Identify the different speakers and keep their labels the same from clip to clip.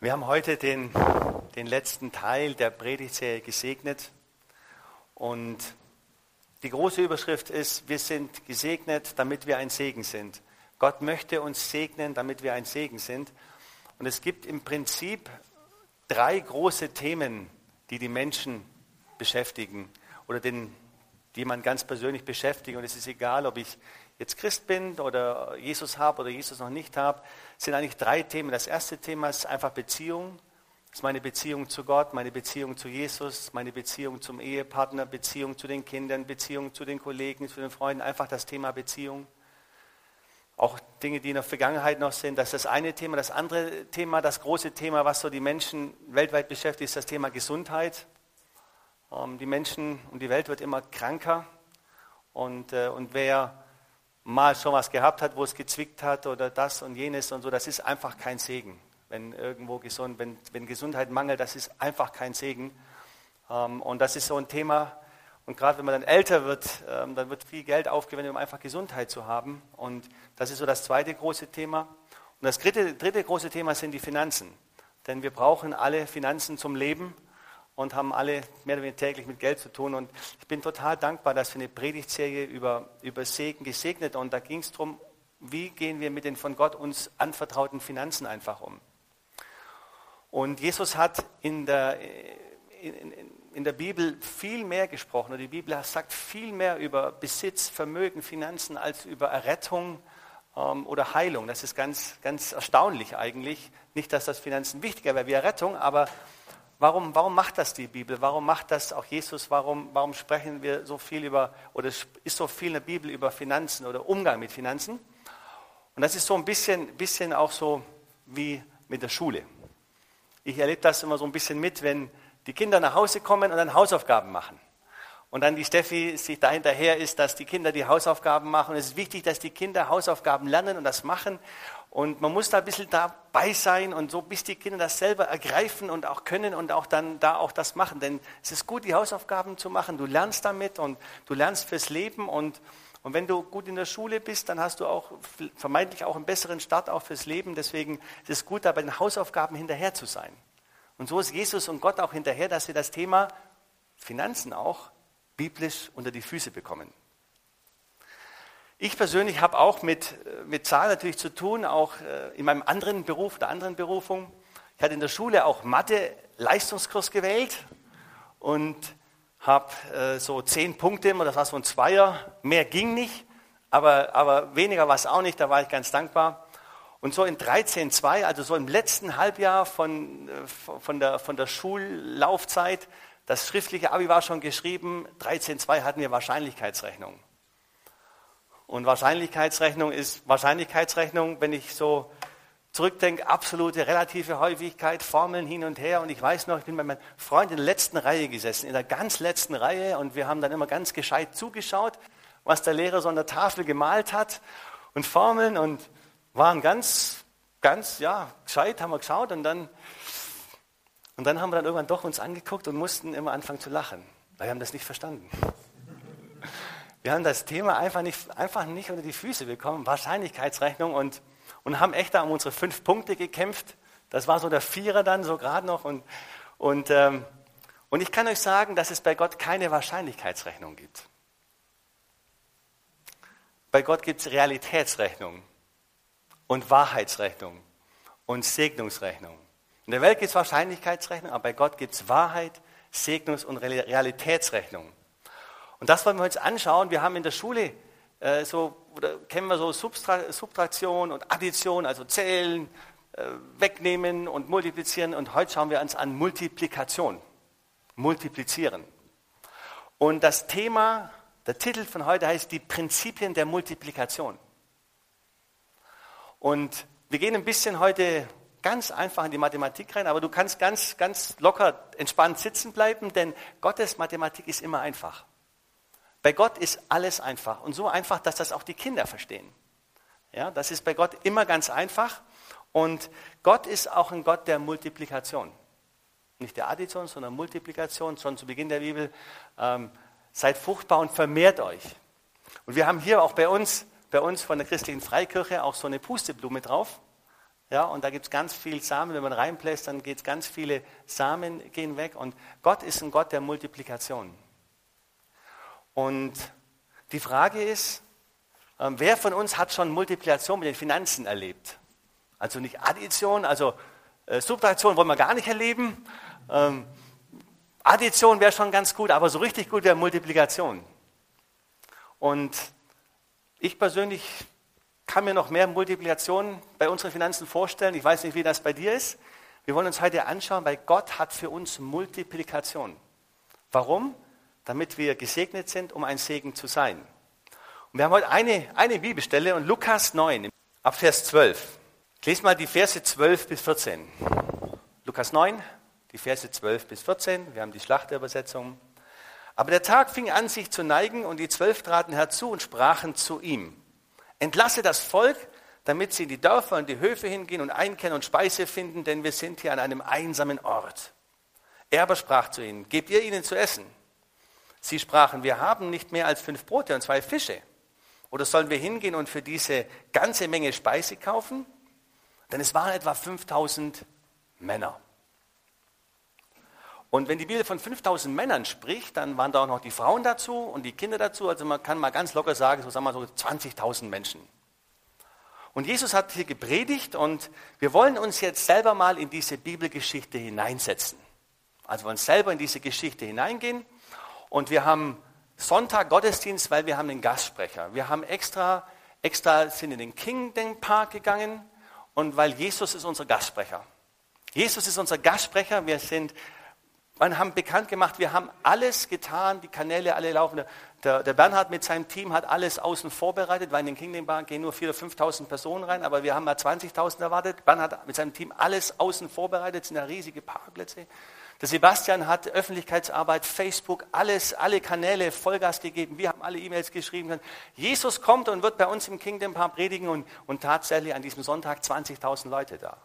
Speaker 1: Wir haben heute den, den letzten Teil der Predigtserie gesegnet und die große Überschrift ist, wir sind gesegnet, damit wir ein Segen sind. Gott möchte uns segnen, damit wir ein Segen sind. Und es gibt im Prinzip drei große Themen, die die Menschen beschäftigen oder den, die man ganz persönlich beschäftigt. Und es ist egal, ob ich jetzt Christ bin oder Jesus habe oder Jesus noch nicht habe, sind eigentlich drei Themen. Das erste Thema ist einfach Beziehung. Das ist meine Beziehung zu Gott, meine Beziehung zu Jesus, meine Beziehung zum Ehepartner, Beziehung zu den Kindern, Beziehung zu den Kollegen, zu den Freunden. Einfach das Thema Beziehung. Auch Dinge, die in der Vergangenheit noch sind. Das ist das eine Thema. Das andere Thema, das große Thema, was so die Menschen weltweit beschäftigt, ist das Thema Gesundheit. Ähm, die Menschen und die Welt wird immer kranker. Und, äh, und wer mal schon was gehabt hat, wo es gezwickt hat oder das und jenes und so, das ist einfach kein Segen. Wenn irgendwo gesund, wenn, wenn Gesundheit mangelt, das ist einfach kein Segen. Ähm, und das ist so ein Thema. Und gerade wenn man dann älter wird, ähm, dann wird viel Geld aufgewendet, um einfach Gesundheit zu haben. Und das ist so das zweite große Thema. Und das dritte, dritte große Thema sind die Finanzen. Denn wir brauchen alle Finanzen zum Leben und haben alle mehr oder weniger täglich mit Geld zu tun. Und ich bin total dankbar, dass wir eine Predigtserie über, über Segen gesegnet und da ging es darum, wie gehen wir mit den von Gott uns anvertrauten Finanzen einfach um. Und Jesus hat in der, in, in der Bibel viel mehr gesprochen, oder die Bibel sagt viel mehr über Besitz, Vermögen, Finanzen als über Errettung ähm, oder Heilung. Das ist ganz, ganz erstaunlich eigentlich. Nicht, dass das Finanzen wichtiger wäre wie Errettung, aber Warum, warum macht das die Bibel? Warum macht das auch Jesus? Warum, warum sprechen wir so viel über, oder ist so viel in der Bibel über Finanzen oder Umgang mit Finanzen? Und das ist so ein bisschen, bisschen auch so wie mit der Schule. Ich erlebe das immer so ein bisschen mit, wenn die Kinder nach Hause kommen und dann Hausaufgaben machen. Und dann die Steffi sich dahinterher ist, dass die Kinder die Hausaufgaben machen. Und es ist wichtig, dass die Kinder Hausaufgaben lernen und das machen. Und man muss da ein bisschen dabei sein und so, bis die Kinder das selber ergreifen und auch können und auch dann da auch das machen. Denn es ist gut, die Hausaufgaben zu machen. Du lernst damit und du lernst fürs Leben. Und, und wenn du gut in der Schule bist, dann hast du auch vermeintlich auch einen besseren Start auch fürs Leben. Deswegen ist es gut, da bei den Hausaufgaben hinterher zu sein. Und so ist Jesus und Gott auch hinterher, dass wir das Thema Finanzen auch biblisch unter die Füße bekommen. Ich persönlich habe auch mit, äh, mit Zahlen natürlich zu tun, auch äh, in meinem anderen Beruf, der anderen Berufung. Ich hatte in der Schule auch Mathe-Leistungskurs gewählt und habe äh, so zehn Punkte das war so ein Zweier. Mehr ging nicht, aber, aber weniger war es auch nicht, da war ich ganz dankbar. Und so in 13.2, also so im letzten Halbjahr von, von, der, von der Schullaufzeit, das schriftliche Abi war schon geschrieben, 13.2 hatten wir Wahrscheinlichkeitsrechnung. Und Wahrscheinlichkeitsrechnung ist Wahrscheinlichkeitsrechnung, wenn ich so zurückdenke, absolute relative Häufigkeit, Formeln hin und her. Und ich weiß noch, ich bin bei meinem Freund in der letzten Reihe gesessen, in der ganz letzten Reihe. Und wir haben dann immer ganz gescheit zugeschaut, was der Lehrer so an der Tafel gemalt hat und Formeln und waren ganz, ganz, ja, gescheit, haben wir geschaut. Und dann, und dann haben wir dann irgendwann doch uns angeguckt und mussten immer anfangen zu lachen, weil wir haben das nicht verstanden. Wir haben das Thema einfach nicht, einfach nicht unter die Füße bekommen, Wahrscheinlichkeitsrechnung, und, und haben echt da um unsere fünf Punkte gekämpft. Das war so der Vierer dann, so gerade noch. Und, und, ähm, und ich kann euch sagen, dass es bei Gott keine Wahrscheinlichkeitsrechnung gibt. Bei Gott gibt es Realitätsrechnung und Wahrheitsrechnung und Segnungsrechnung. In der Welt gibt es Wahrscheinlichkeitsrechnung, aber bei Gott gibt es Wahrheit, Segnungs- und Realitätsrechnung. Und das wollen wir uns anschauen. Wir haben in der Schule äh, so, oder kennen wir so Subtra Subtraktion und Addition, also zählen, äh, wegnehmen und multiplizieren. Und heute schauen wir uns an Multiplikation, multiplizieren. Und das Thema, der Titel von heute heißt die Prinzipien der Multiplikation. Und wir gehen ein bisschen heute ganz einfach in die Mathematik rein, aber du kannst ganz, ganz locker entspannt sitzen bleiben, denn Gottes Mathematik ist immer einfach. Bei Gott ist alles einfach und so einfach, dass das auch die Kinder verstehen. Ja, das ist bei Gott immer ganz einfach und Gott ist auch ein Gott der Multiplikation. Nicht der Addition, sondern Multiplikation, schon zu Beginn der Bibel. Ähm, seid fruchtbar und vermehrt euch. Und wir haben hier auch bei uns, bei uns von der christlichen Freikirche auch so eine Pusteblume drauf. Ja, und da gibt es ganz viel Samen. Wenn man reinbläst, dann geht es ganz viele Samen gehen weg. Und Gott ist ein Gott der Multiplikation. Und die Frage ist, ähm, wer von uns hat schon Multiplikation mit den Finanzen erlebt? Also nicht Addition, also äh, Subtraktion wollen wir gar nicht erleben. Ähm, Addition wäre schon ganz gut, aber so richtig gut wäre Multiplikation. Und ich persönlich kann mir noch mehr Multiplikation bei unseren Finanzen vorstellen. Ich weiß nicht, wie das bei dir ist. Wir wollen uns heute anschauen, weil Gott hat für uns Multiplikation. Warum? Damit wir gesegnet sind, um ein Segen zu sein. Und wir haben heute eine, eine Bibelstelle und Lukas 9, ab Vers 12. Ich lese mal die Verse 12 bis 14. Lukas 9, die Verse 12 bis 14. Wir haben die Schlachterübersetzung. Aber der Tag fing an, sich zu neigen, und die Zwölf traten herzu und sprachen zu ihm. Entlasse das Volk, damit sie in die Dörfer und die Höfe hingehen und einkehren und Speise finden, denn wir sind hier an einem einsamen Ort. Er aber sprach zu ihnen, gebt ihr ihnen zu essen? Sie sprachen, wir haben nicht mehr als fünf Brote und zwei Fische. Oder sollen wir hingehen und für diese ganze Menge Speise kaufen? Denn es waren etwa 5000 Männer. Und wenn die Bibel von 5000 Männern spricht, dann waren da auch noch die Frauen dazu und die Kinder dazu. Also man kann mal ganz locker sagen, so sagen wir so 20.000 Menschen. Und Jesus hat hier gepredigt und wir wollen uns jetzt selber mal in diese Bibelgeschichte hineinsetzen. Also wir wollen selber in diese Geschichte hineingehen und wir haben Sonntag Gottesdienst, weil wir haben den Gastsprecher. Wir haben extra, extra sind in den Kingdom Park gegangen und weil Jesus ist unser Gastsprecher. Jesus ist unser Gastsprecher. Wir sind wir haben bekannt gemacht, wir haben alles getan, die Kanäle alle laufen. Der, der Bernhard mit seinem Team hat alles außen vorbereitet, weil in den Kingdom Bar gehen nur 4.000 oder 5.000 Personen rein, aber wir haben mal 20.000 erwartet. Bernhard mit seinem Team alles außen vorbereitet, sind ja riesige Parkplätze. Der Sebastian hat Öffentlichkeitsarbeit, Facebook, alles, alle Kanäle Vollgas gegeben. Wir haben alle E-Mails geschrieben. Jesus kommt und wird bei uns im Kingdom Park predigen und, und tatsächlich an diesem Sonntag 20.000 Leute da.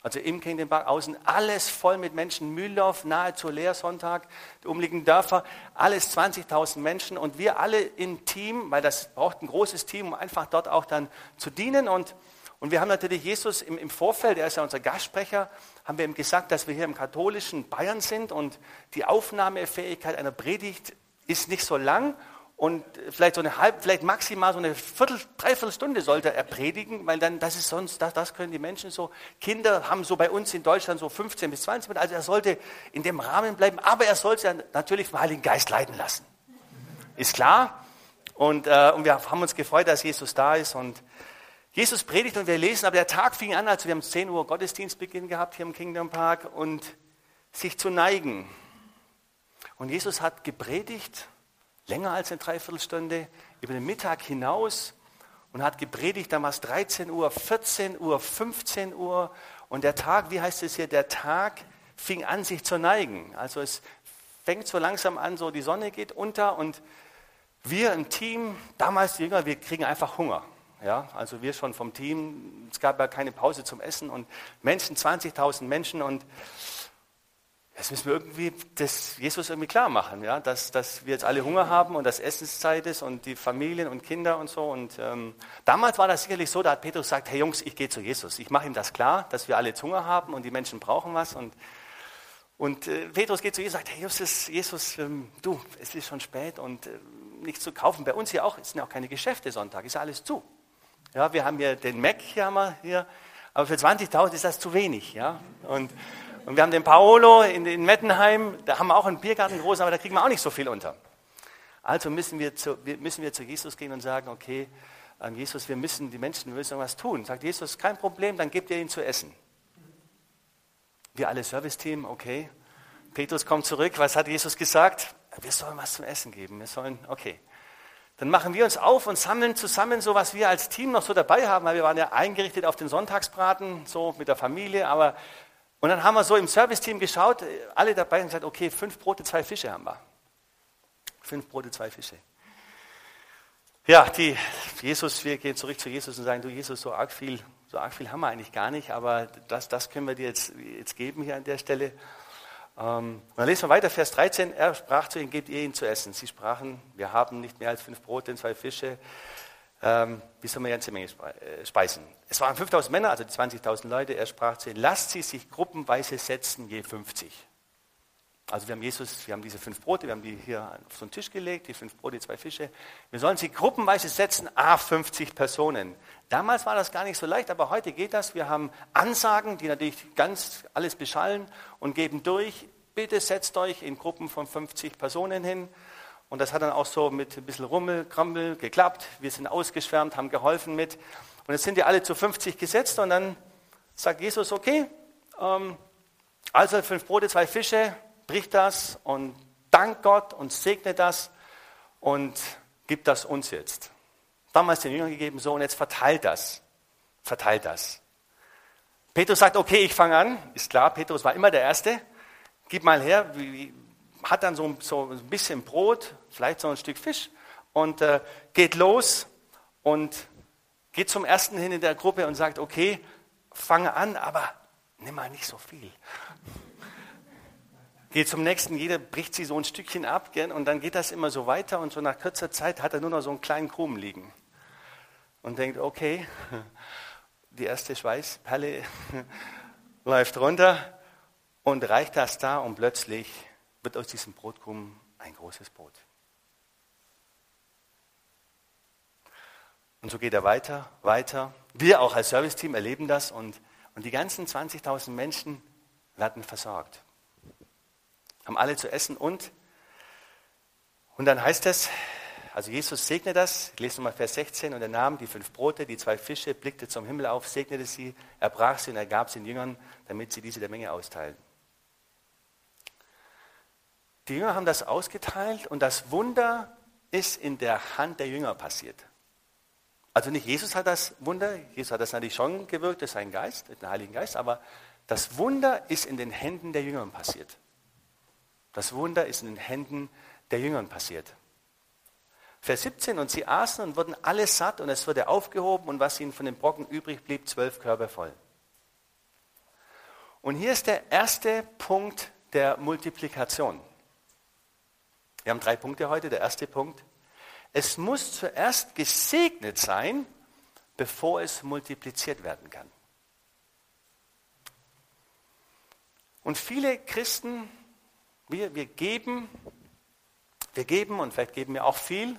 Speaker 1: Also im Kingdom Park außen alles voll mit Menschen. Mühldorf, nahezu leer Sonntag, die umliegenden Dörfer, alles 20.000 Menschen und wir alle im Team, weil das braucht ein großes Team, um einfach dort auch dann zu dienen. Und, und wir haben natürlich Jesus im, im Vorfeld, er ist ja unser Gastsprecher, haben wir ihm gesagt, dass wir hier im katholischen Bayern sind und die Aufnahmefähigkeit einer Predigt ist nicht so lang und vielleicht so eine halb, vielleicht maximal so eine Viertel, Dreiviertelstunde sollte er predigen, weil dann, das ist sonst, das, das können die Menschen so. Kinder haben so bei uns in Deutschland so 15 bis 20 Minuten, also er sollte in dem Rahmen bleiben, aber er sollte ja natürlich vom Heiligen Geist leiten lassen. Ist klar? Und, äh, und wir haben uns gefreut, dass Jesus da ist und Jesus predigt und wir lesen, aber der Tag fing an, also wir haben 10 Uhr Gottesdienstbeginn gehabt hier im Kingdom Park und sich zu neigen. Und Jesus hat gepredigt länger als eine Dreiviertelstunde, über den Mittag hinaus und hat gepredigt damals 13 Uhr, 14 Uhr, 15 Uhr. Und der Tag, wie heißt es hier, der Tag fing an, sich zu neigen. Also es fängt so langsam an, so die Sonne geht unter und wir im Team, damals die Jünger, wir kriegen einfach Hunger. Ja, also wir schon vom Team, es gab ja keine Pause zum Essen und Menschen, 20.000 Menschen und Jetzt müssen wir irgendwie das Jesus irgendwie klar machen, ja? dass, dass wir jetzt alle Hunger haben und dass Essenszeit ist und die Familien und Kinder und so. Und ähm, damals war das sicherlich so, da hat Petrus gesagt, hey Jungs, ich gehe zu Jesus. Ich mache ihm das klar, dass wir alle jetzt Hunger haben und die Menschen brauchen was. Und, und äh, Petrus geht zu Jesus und sagt, hey Jesus, Jesus ähm, du, es ist schon spät und äh, nichts zu kaufen. Bei uns hier auch, es sind auch keine Geschäfte Sonntag, ist ja alles zu. Ja, wir haben hier den Mac hier, haben wir hier, aber für 20.000 ist das zu wenig. Ja? Und und wir haben den Paolo in, in Mettenheim, da haben wir auch einen Biergarten groß, aber da kriegen wir auch nicht so viel unter. Also müssen wir zu, müssen wir zu Jesus gehen und sagen, okay, ähm, Jesus, wir müssen, die Menschen wir müssen was tun. Sagt Jesus, kein Problem, dann gebt ihr ihnen zu essen. Wir alle Serviceteam, okay. Petrus kommt zurück, was hat Jesus gesagt? Wir sollen was zum Essen geben. Wir sollen, okay. Dann machen wir uns auf und sammeln zusammen so, was wir als Team noch so dabei haben, weil wir waren ja eingerichtet auf den Sonntagsbraten, so mit der Familie, aber und dann haben wir so im Serviceteam geschaut, alle dabei und gesagt, okay, fünf Brote, zwei Fische haben wir. Fünf Brote, zwei Fische. Ja, die, Jesus, wir gehen zurück zu Jesus und sagen, du Jesus, so arg viel, so arg viel haben wir eigentlich gar nicht, aber das, das können wir dir jetzt, jetzt geben hier an der Stelle. Ähm, dann lesen wir weiter, Vers 13, er sprach zu ihnen, gebt ihr ihnen zu essen. Sie sprachen, wir haben nicht mehr als fünf Brote und zwei Fische, ähm, wie sollen wir ganze Menge äh, speisen? Es waren 5000 Männer, also 20.000 Leute, er sprach zu ihnen, lasst sie sich gruppenweise setzen, je 50. Also wir haben Jesus, wir haben diese fünf Brote, wir haben die hier auf so einen Tisch gelegt, die fünf Brote, zwei Fische. Wir sollen sie gruppenweise setzen, a 50 Personen. Damals war das gar nicht so leicht, aber heute geht das. Wir haben Ansagen, die natürlich ganz alles beschallen und geben durch. Bitte setzt euch in Gruppen von 50 Personen hin. Und das hat dann auch so mit ein bisschen Rummel, Krampel geklappt. Wir sind ausgeschwärmt, haben geholfen mit. Und jetzt sind die alle zu 50 gesetzt und dann sagt Jesus, okay, ähm, also fünf Brote, zwei Fische, bricht das und dankt Gott und segnet das und gibt das uns jetzt. Damals den Jüngern gegeben, so und jetzt verteilt das. Verteilt das. Petrus sagt, okay, ich fange an. Ist klar, Petrus war immer der Erste. Gib mal her, hat dann so, so ein bisschen Brot, vielleicht so ein Stück Fisch und äh, geht los und geht zum Ersten hin in der Gruppe und sagt, okay, fange an, aber nimm mal nicht so viel geht zum nächsten, jeder bricht sie so ein Stückchen ab gell? und dann geht das immer so weiter und so nach kurzer Zeit hat er nur noch so einen kleinen Krumen liegen und denkt, okay, die erste Schweißperle läuft runter und reicht das da und plötzlich wird aus diesem Brotkrumen ein großes Brot. Und so geht er weiter, weiter. Wir auch als Serviceteam erleben das und, und die ganzen 20.000 Menschen werden versorgt haben alle zu essen und, und dann heißt es, also Jesus segnete das, ich lese nochmal Vers 16, und er nahm die fünf Brote, die zwei Fische, blickte zum Himmel auf, segnete sie, er brach sie und er gab sie den Jüngern, damit sie diese der Menge austeilen. Die Jünger haben das ausgeteilt und das Wunder ist in der Hand der Jünger passiert. Also nicht Jesus hat das Wunder, Jesus hat das natürlich schon gewirkt durch seinen Geist, durch den Heiligen Geist, aber das Wunder ist in den Händen der Jünger passiert. Das Wunder ist in den Händen der Jüngern passiert. Vers 17, und sie aßen und wurden alle satt und es wurde aufgehoben und was ihnen von den Brocken übrig blieb, zwölf Körbe voll. Und hier ist der erste Punkt der Multiplikation. Wir haben drei Punkte heute. Der erste Punkt, es muss zuerst gesegnet sein, bevor es multipliziert werden kann. Und viele Christen wir, wir geben, wir geben und vielleicht geben wir auch viel,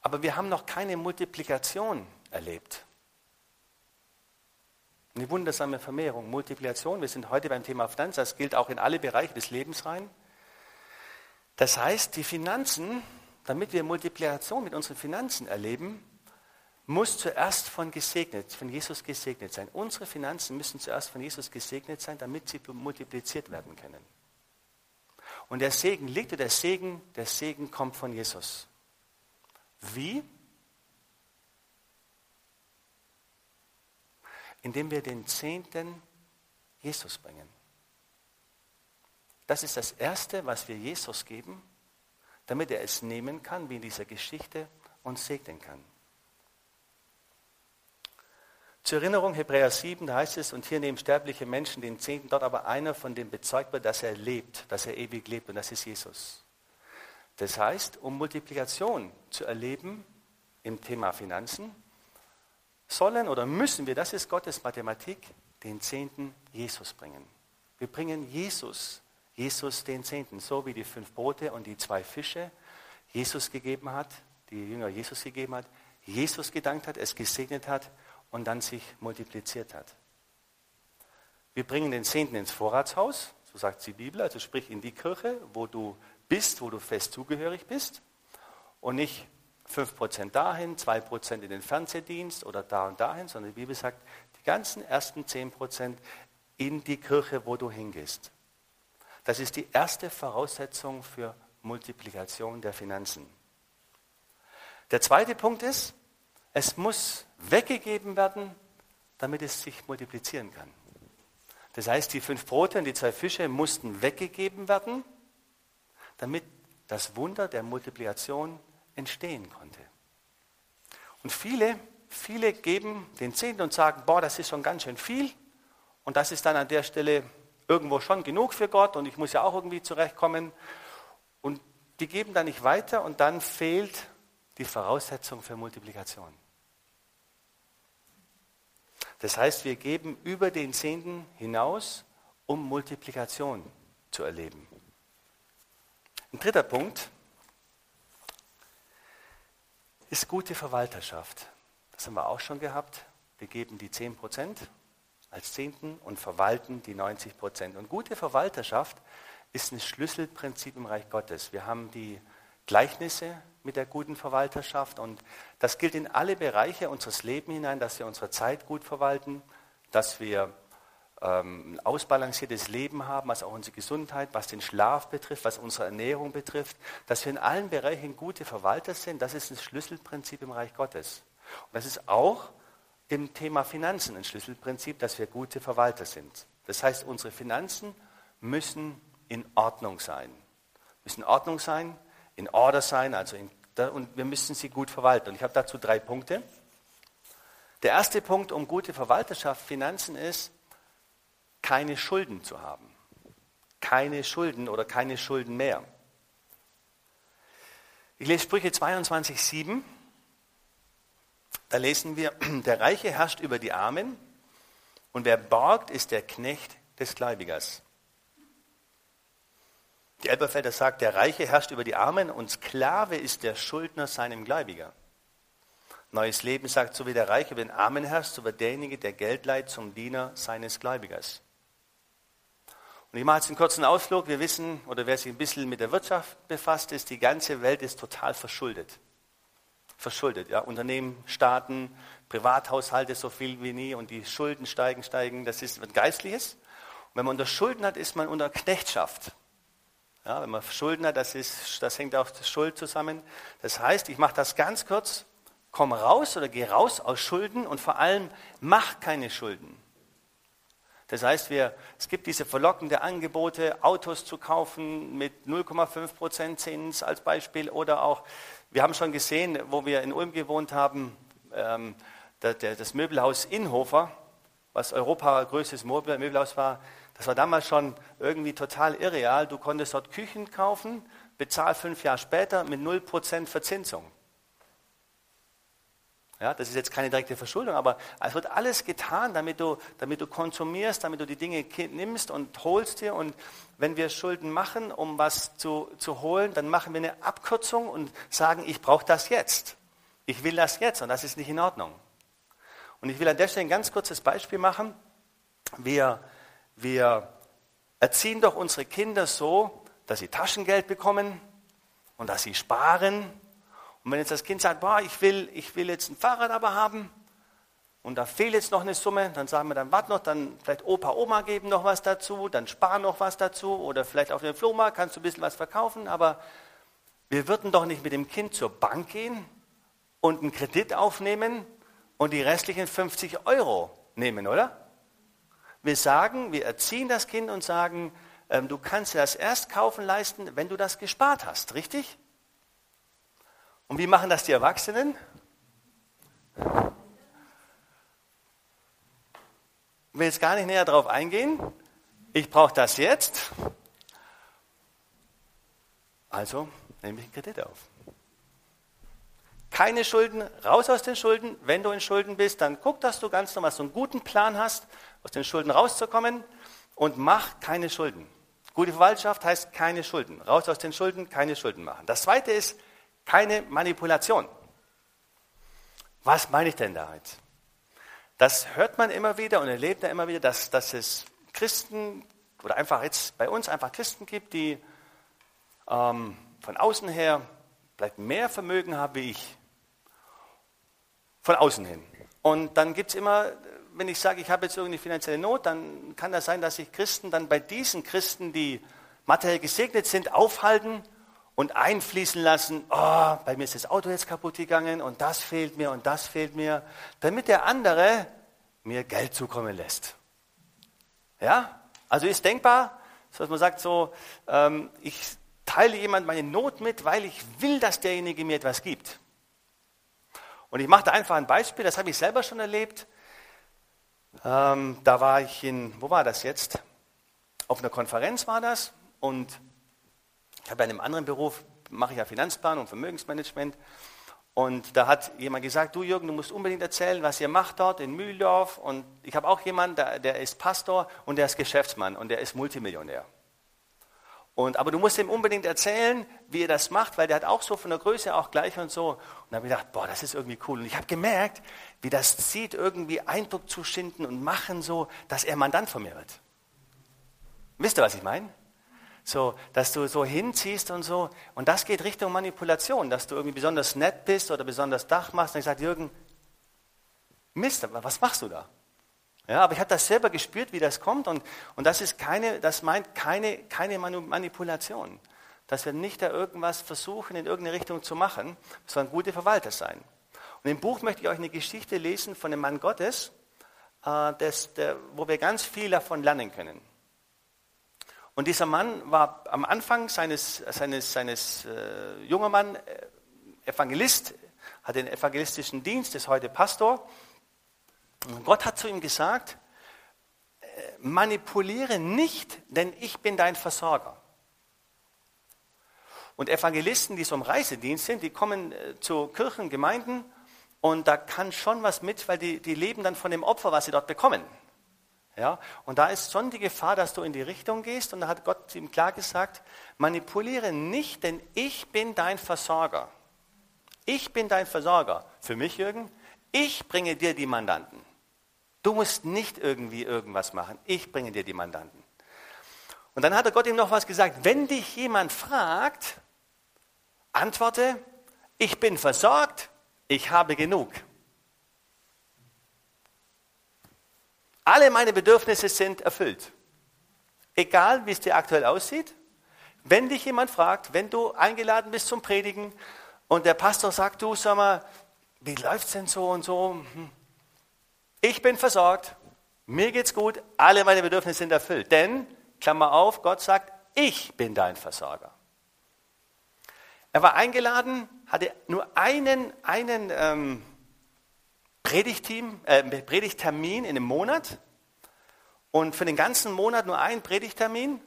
Speaker 1: aber wir haben noch keine Multiplikation erlebt. Eine wundersame Vermehrung, Multiplikation. Wir sind heute beim Thema Finanzen, das gilt auch in alle Bereiche des Lebens rein. Das heißt, die Finanzen, damit wir Multiplikation mit unseren Finanzen erleben, muss zuerst von gesegnet, von Jesus gesegnet sein. Unsere Finanzen müssen zuerst von Jesus gesegnet sein, damit sie multipliziert werden können. Und der Segen liegt, der Segen, der Segen kommt von Jesus. Wie? Indem wir den Zehnten Jesus bringen. Das ist das Erste, was wir Jesus geben, damit er es nehmen kann, wie in dieser Geschichte, und segnen kann. Zur Erinnerung, Hebräer 7, da heißt es, und hier nehmen sterbliche Menschen den Zehnten, dort aber einer, von dem bezeugt wird, dass er lebt, dass er ewig lebt, und das ist Jesus. Das heißt, um Multiplikation zu erleben im Thema Finanzen, sollen oder müssen wir, das ist Gottes Mathematik, den Zehnten Jesus bringen. Wir bringen Jesus, Jesus den Zehnten, so wie die fünf Brote und die zwei Fische Jesus gegeben hat, die Jünger Jesus gegeben hat, Jesus gedankt hat, es gesegnet hat und dann sich multipliziert hat. Wir bringen den Zehnten ins Vorratshaus, so sagt die Bibel, also sprich in die Kirche, wo du bist, wo du fest zugehörig bist und nicht 5% dahin, 2% in den Fernsehdienst oder da und dahin, sondern die Bibel sagt, die ganzen ersten 10% in die Kirche, wo du hingehst. Das ist die erste Voraussetzung für Multiplikation der Finanzen. Der zweite Punkt ist, es muss weggegeben werden, damit es sich multiplizieren kann. Das heißt, die fünf Brote und die zwei Fische mussten weggegeben werden, damit das Wunder der Multiplikation entstehen konnte. Und viele, viele geben den Zehnten und sagen, boah, das ist schon ganz schön viel. Und das ist dann an der Stelle irgendwo schon genug für Gott und ich muss ja auch irgendwie zurechtkommen. Und die geben dann nicht weiter und dann fehlt die Voraussetzung für Multiplikation. Das heißt, wir geben über den Zehnten hinaus, um Multiplikation zu erleben. Ein dritter Punkt ist gute Verwalterschaft. Das haben wir auch schon gehabt. Wir geben die 10 Prozent als Zehnten und verwalten die 90 Prozent. Und gute Verwalterschaft ist ein Schlüsselprinzip im Reich Gottes. Wir haben die Gleichnisse mit der guten Verwalterschaft. Und das gilt in alle Bereiche unseres Lebens hinein, dass wir unsere Zeit gut verwalten, dass wir ähm, ein ausbalanciertes Leben haben, was auch unsere Gesundheit, was den Schlaf betrifft, was unsere Ernährung betrifft, dass wir in allen Bereichen gute Verwalter sind. Das ist ein Schlüsselprinzip im Reich Gottes. Und das ist auch im Thema Finanzen ein Schlüsselprinzip, dass wir gute Verwalter sind. Das heißt, unsere Finanzen müssen in Ordnung sein. Müssen in Ordnung sein, in Order sein, also in, und wir müssen sie gut verwalten. Und ich habe dazu drei Punkte. Der erste Punkt, um gute Verwalterschaft, Finanzen ist, keine Schulden zu haben. Keine Schulden oder keine Schulden mehr. Ich lese Sprüche 22, 7. Da lesen wir, der Reiche herrscht über die Armen und wer borgt, ist der Knecht des Gläubigers. Die Elberfelder sagt, der Reiche herrscht über die Armen und Sklave ist der Schuldner seinem Gläubiger. Neues Leben sagt, so wie der Reiche über den Armen herrscht, so wird derjenige, der Geld leiht, zum Diener seines Gläubigers. Und ich mache jetzt einen kurzen Ausflug. Wir wissen, oder wer sich ein bisschen mit der Wirtschaft befasst ist, die ganze Welt ist total verschuldet. Verschuldet, ja. Unternehmen, Staaten, Privathaushalte so viel wie nie und die Schulden steigen, steigen. Das ist was Geistliches. Und wenn man unter Schulden hat, ist man unter Knechtschaft. Ja, wenn man Schulden hat, das, ist, das hängt auch Schuld zusammen. Das heißt, ich mache das ganz kurz, komm raus oder geh raus aus Schulden und vor allem mach keine Schulden. Das heißt, wir, es gibt diese verlockende Angebote, Autos zu kaufen mit 0,5% Zins als Beispiel oder auch, wir haben schon gesehen, wo wir in Ulm gewohnt haben, ähm, das Möbelhaus Inhofer, was Europa größtes Möbelhaus war, das war damals schon irgendwie total irreal. Du konntest dort Küchen kaufen, bezahl fünf Jahre später mit 0% Verzinsung. Ja, das ist jetzt keine direkte Verschuldung, aber es wird alles getan, damit du, damit du konsumierst, damit du die Dinge nimmst und holst dir. Und wenn wir Schulden machen, um was zu, zu holen, dann machen wir eine Abkürzung und sagen, ich brauche das jetzt. Ich will das jetzt und das ist nicht in Ordnung. Und ich will an der Stelle ein ganz kurzes Beispiel machen. Wir, wir erziehen doch unsere Kinder so, dass sie Taschengeld bekommen und dass sie sparen. Und wenn jetzt das Kind sagt, boah, ich will, ich will jetzt ein Fahrrad aber haben und da fehlt jetzt noch eine Summe, dann sagen wir, dann warte noch, dann vielleicht Opa, Oma geben noch was dazu, dann sparen noch was dazu oder vielleicht auf dem Flohmarkt kannst du ein bisschen was verkaufen, aber wir würden doch nicht mit dem Kind zur Bank gehen und einen Kredit aufnehmen und die restlichen 50 Euro nehmen, oder? Wir sagen, wir erziehen das Kind und sagen, ähm, du kannst dir das erst kaufen leisten, wenn du das gespart hast, richtig? Und wie machen das die Erwachsenen? Ich will jetzt gar nicht näher darauf eingehen. Ich brauche das jetzt. Also nehme ich einen Kredit auf. Keine Schulden, raus aus den Schulden. Wenn du in Schulden bist, dann guck, dass du ganz normal so einen guten Plan hast, aus den Schulden rauszukommen und mach keine Schulden. Gute Verwaltschaft heißt keine Schulden. Raus aus den Schulden, keine Schulden machen. Das zweite ist keine Manipulation. Was meine ich denn damit? Das hört man immer wieder und erlebt ja immer wieder, dass, dass es Christen oder einfach jetzt bei uns einfach Christen gibt, die ähm, von außen her vielleicht mehr Vermögen haben wie ich. Von außen hin. Und dann gibt es immer wenn ich sage, ich habe jetzt irgendeine finanzielle Not, dann kann das sein, dass sich Christen dann bei diesen Christen, die materiell gesegnet sind, aufhalten und einfließen lassen, oh, bei mir ist das Auto jetzt kaputt gegangen und das fehlt mir und das fehlt mir, damit der andere mir Geld zukommen lässt. Ja? Also ist denkbar, dass man sagt so, ähm, ich teile jemand meine Not mit, weil ich will, dass derjenige mir etwas gibt. Und ich mache da einfach ein Beispiel, das habe ich selber schon erlebt. Ähm, da war ich in, wo war das jetzt? Auf einer Konferenz war das und ich habe in einem anderen Beruf, mache ich ja Finanzplanung und Vermögensmanagement. Und da hat jemand gesagt, du Jürgen, du musst unbedingt erzählen, was ihr macht dort in Mühldorf. Und ich habe auch jemanden, der, der, ist Pastor und der ist Geschäftsmann und der ist Multimillionär. Und, aber du musst ihm unbedingt erzählen, wie ihr das macht, weil der hat auch so von der Größe auch gleich und so. Und da habe ich gedacht, boah, das ist irgendwie cool. Und ich habe gemerkt, wie das zieht, irgendwie Eindruck zu schinden und machen so, dass er Mandant von mir wird. Wisst ihr, was ich meine? So, dass du so hinziehst und so. Und das geht Richtung Manipulation, dass du irgendwie besonders nett bist oder besonders Dach machst. Und ich sage, Jürgen, Mist, was machst du da? Ja, aber ich habe das selber gespürt, wie das kommt. Und, und das, ist keine, das meint keine, keine Manipulation. Dass wir nicht da irgendwas versuchen, in irgendeine Richtung zu machen, sondern gute Verwalter sein. Und im Buch möchte ich euch eine Geschichte lesen von einem Mann Gottes, äh, des, der, wo wir ganz viel davon lernen können. Und dieser Mann war am Anfang seines, seines, seines äh, junger Mann äh, Evangelist, hat den evangelistischen Dienst, ist heute Pastor. Und Gott hat zu ihm gesagt, äh, manipuliere nicht, denn ich bin dein Versorger. Und Evangelisten, die so im Reisedienst sind, die kommen äh, zu Kirchen, Gemeinden und da kann schon was mit, weil die, die leben dann von dem Opfer, was sie dort bekommen. Ja, und da ist schon die Gefahr, dass du in die Richtung gehst. Und da hat Gott ihm klar gesagt, manipuliere nicht, denn ich bin dein Versorger. Ich bin dein Versorger. Für mich, Jürgen, ich bringe dir die Mandanten. Du musst nicht irgendwie irgendwas machen. Ich bringe dir die Mandanten. Und dann hat Gott ihm noch was gesagt. Wenn dich jemand fragt, antworte, ich bin versorgt, ich habe genug. Alle meine Bedürfnisse sind erfüllt. Egal, wie es dir aktuell aussieht. Wenn dich jemand fragt, wenn du eingeladen bist zum Predigen und der Pastor sagt, du sag mal, wie läuft es denn so und so? Hm. Ich bin versorgt, mir geht's gut, alle meine Bedürfnisse sind erfüllt. Denn, Klammer auf, Gott sagt, ich bin dein Versorger. Er war eingeladen, hatte nur einen, einen ähm, Predigtteam, äh, Predigttermin in einem Monat und für den ganzen Monat nur ein Predigttermin.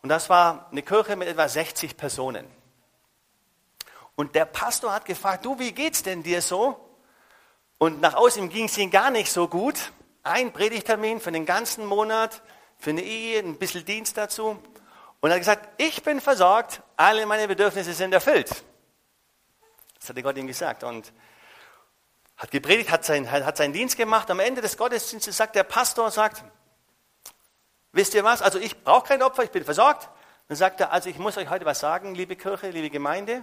Speaker 1: Und das war eine Kirche mit etwa 60 Personen. Und der Pastor hat gefragt, du, wie geht's denn dir so? Und nach außen ging es ihm gar nicht so gut. Ein Predigttermin für den ganzen Monat, für eine Ehe, ein bisschen Dienst dazu. Und er hat gesagt, ich bin versorgt, alle meine Bedürfnisse sind erfüllt. Das hatte Gott ihm gesagt. Und hat gepredigt, hat, sein, hat seinen Dienst gemacht. Am Ende des Gottesdienstes sagt der Pastor, sagt, wisst ihr was, also ich brauche kein Opfer, ich bin versorgt. Dann sagt er, also ich muss euch heute was sagen, liebe Kirche, liebe Gemeinde.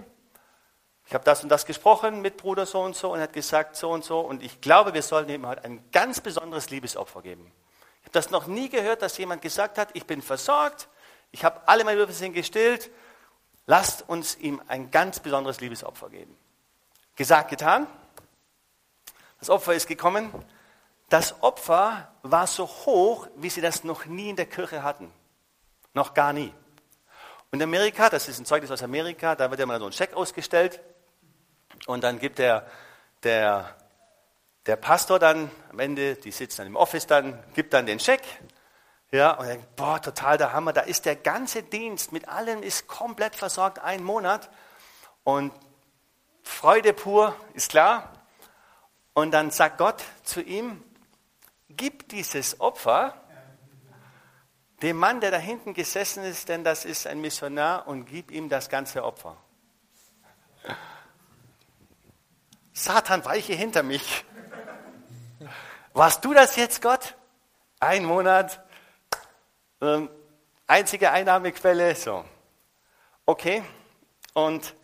Speaker 1: Ich habe das und das gesprochen mit Bruder so und so und hat gesagt so und so und ich glaube, wir sollten ihm heute ein ganz besonderes Liebesopfer geben. Ich habe das noch nie gehört, dass jemand gesagt hat, ich bin versorgt, ich habe alle meine Bedürfnisse gestillt, lasst uns ihm ein ganz besonderes Liebesopfer geben. Gesagt, getan. Das Opfer ist gekommen. Das Opfer war so hoch, wie sie das noch nie in der Kirche hatten. Noch gar nie. Und Amerika, das ist ein Zeugnis aus Amerika, da wird ja mal so ein Scheck ausgestellt. Und dann gibt der, der, der Pastor dann am Ende, die sitzen dann im Office dann, gibt dann den Scheck. Ja, und denkt, boah, total der Hammer. Da ist der ganze Dienst mit allem ist komplett versorgt, ein Monat. Und Freude pur, ist klar. Und dann sagt Gott zu ihm, gib dieses Opfer dem Mann, der da hinten gesessen ist, denn das ist ein Missionar, und gib ihm das ganze Opfer. Satan, weiche hinter mich. Warst du das jetzt, Gott? Ein Monat, ähm, einzige Einnahmequelle, so. Okay, und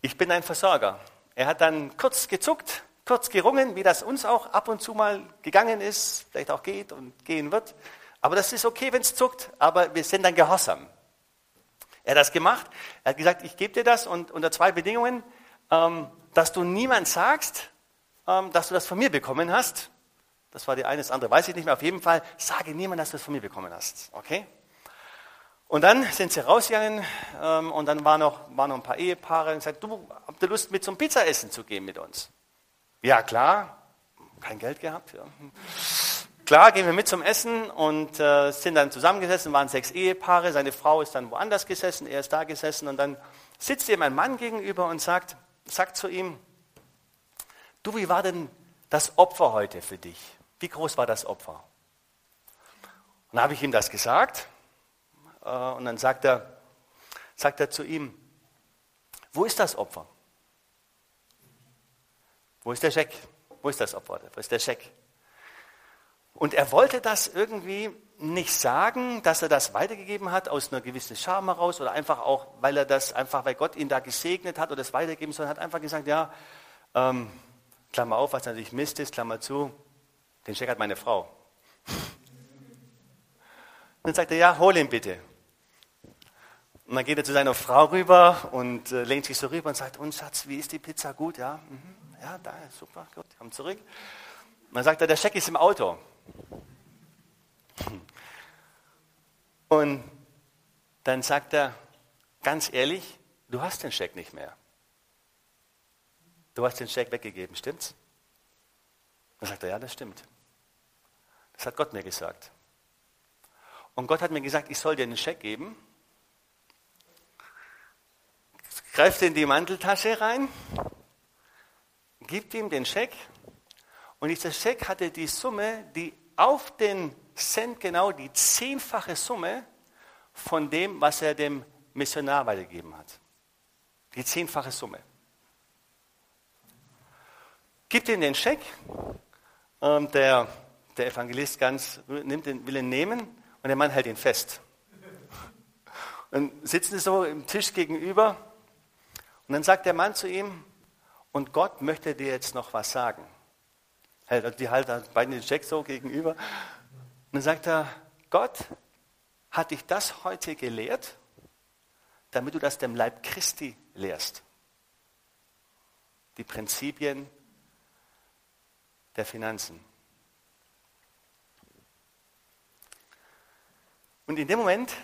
Speaker 1: ich bin ein Versorger. Er hat dann kurz gezuckt kurz gerungen, wie das uns auch ab und zu mal gegangen ist, vielleicht auch geht und gehen wird. Aber das ist okay, wenn es zuckt, aber wir sind dann gehorsam. Er hat das gemacht. Er hat gesagt, ich gebe dir das und unter zwei Bedingungen, ähm, dass du niemand sagst, ähm, dass du das von mir bekommen hast. Das war die eine, das andere weiß ich nicht mehr. Auf jeden Fall, sage niemand, dass du das von mir bekommen hast. Okay? Und dann sind sie rausgegangen ähm, und dann waren noch, waren noch ein paar Ehepaare und sagten, du, habt ihr Lust mit zum Pizzaessen zu gehen mit uns? Ja, klar. Kein Geld gehabt. Ja. Klar, gehen wir mit zum Essen und äh, sind dann zusammengesessen, waren sechs Ehepaare. Seine Frau ist dann woanders gesessen, er ist da gesessen und dann sitzt ihm ein Mann gegenüber und sagt, sagt zu ihm, du, wie war denn das Opfer heute für dich? Wie groß war das Opfer? Und dann habe ich ihm das gesagt äh, und dann sagt er, sagt er zu ihm, wo ist das Opfer? Wo ist der Scheck? Wo ist das Opfer? Wo ist der Scheck? Und er wollte das irgendwie nicht sagen, dass er das weitergegeben hat aus einer gewissen Scham heraus oder einfach auch, weil er das einfach, weil Gott ihn da gesegnet hat oder es weitergeben soll, hat einfach gesagt, ja, ähm, Klammer auf, was natürlich Mist ist, Klammer zu, den Scheck hat meine Frau. Und dann sagt er, ja, hol ihn bitte. Und dann geht er zu seiner Frau rüber und äh, lehnt sich so rüber und sagt, und Schatz, wie ist die Pizza? Gut, ja? Mhm. Ja, da, super, gut, komm zurück. Und dann sagt er, der Scheck ist im Auto. Und dann sagt er, ganz ehrlich, du hast den Scheck nicht mehr. Du hast den Scheck weggegeben, stimmt's? Dann sagt er, ja, das stimmt. Das hat Gott mir gesagt. Und Gott hat mir gesagt, ich soll dir einen Scheck geben. Greift in die Manteltasche rein, gibt ihm den Scheck. Und dieser Scheck hatte die Summe, die auf den Cent genau die zehnfache Summe von dem, was er dem Missionar weitergegeben hat. Die zehnfache Summe. Gibt ihm den Scheck, ähm, der, der Evangelist ganz nimmt den, will ihn nehmen und der Mann hält ihn fest. Und sitzen sie so im Tisch gegenüber und dann sagt der Mann zu ihm, und Gott möchte dir jetzt noch was sagen. Die halten beide den Scheck so gegenüber. Und dann sagt er, Gott hat dich das heute gelehrt, damit du das dem Leib Christi lehrst. Die Prinzipien der Finanzen. Und in dem Moment,